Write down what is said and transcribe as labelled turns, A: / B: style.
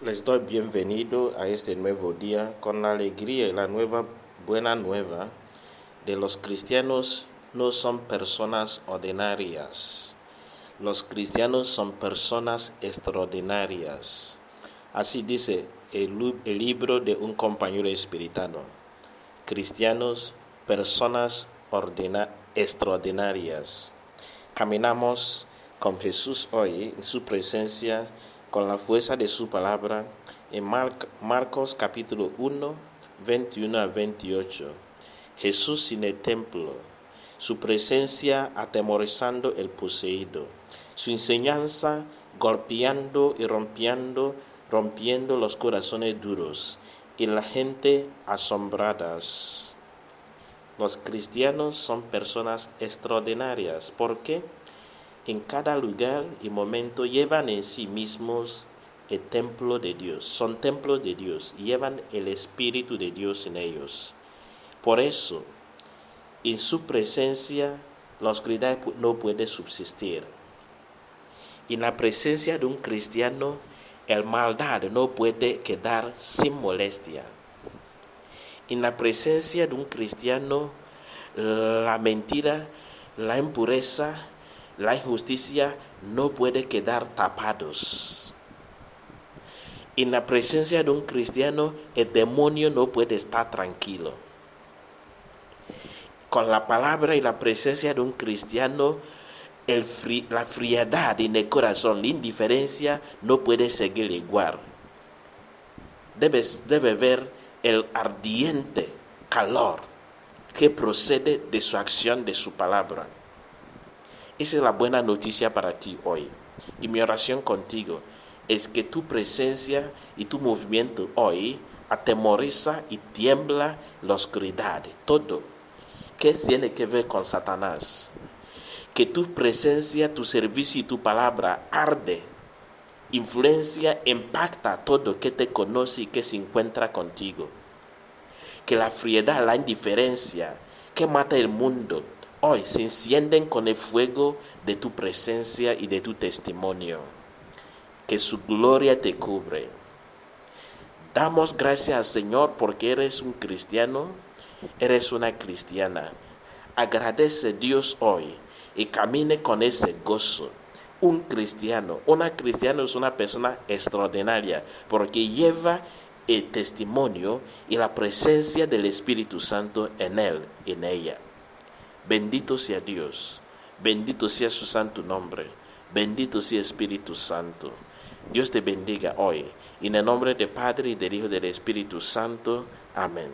A: Les doy bienvenido a este nuevo día con la alegría y la nueva buena nueva de los cristianos no son personas ordinarias. Los cristianos son personas extraordinarias. Así dice el, el libro de un compañero espiritano. Cristianos, personas extraordinarias. Caminamos con Jesús hoy en su presencia con la fuerza de su palabra en Marcos capítulo 1, 21 a 28. Jesús sin el templo, su presencia atemorizando el poseído, su enseñanza golpeando y rompiendo, rompiendo los corazones duros y la gente asombradas. Los cristianos son personas extraordinarias. ¿Por qué? En cada lugar y momento llevan en sí mismos el templo de Dios, son templos de Dios, llevan el Espíritu de Dios en ellos. Por eso, en su presencia, la oscuridad no puede subsistir. En la presencia de un cristiano, el maldad no puede quedar sin molestia. En la presencia de un cristiano, la mentira, la impureza, la injusticia no puede quedar tapados. En la presencia de un cristiano, el demonio no puede estar tranquilo. Con la palabra y la presencia de un cristiano, la frialdad en el corazón, la indiferencia no puede seguir igual. Debes, debe ver el ardiente calor que procede de su acción, de su palabra. Esa es la buena noticia para ti hoy. Y mi oración contigo es que tu presencia y tu movimiento hoy atemoriza y tiembla la oscuridad, todo que tiene que ver con Satanás. Que tu presencia, tu servicio y tu palabra arde, influencia, impacta a todo que te conoce y que se encuentra contigo. Que la frialdad, la indiferencia que mata el mundo, hoy se encienden con el fuego de tu presencia y de tu testimonio. Que su gloria te cubre. Damos gracias al Señor porque eres un cristiano, eres una cristiana. Agradece a Dios hoy y camine con ese gozo. Un cristiano, una cristiana es una persona extraordinaria porque lleva el testimonio y la presencia del Espíritu Santo en él, en ella. Bendito sea Dios, bendito sea su santo nombre, bendito sea Espíritu Santo. Dios te bendiga hoy. En el nombre del Padre y del Hijo y del Espíritu Santo. Amén.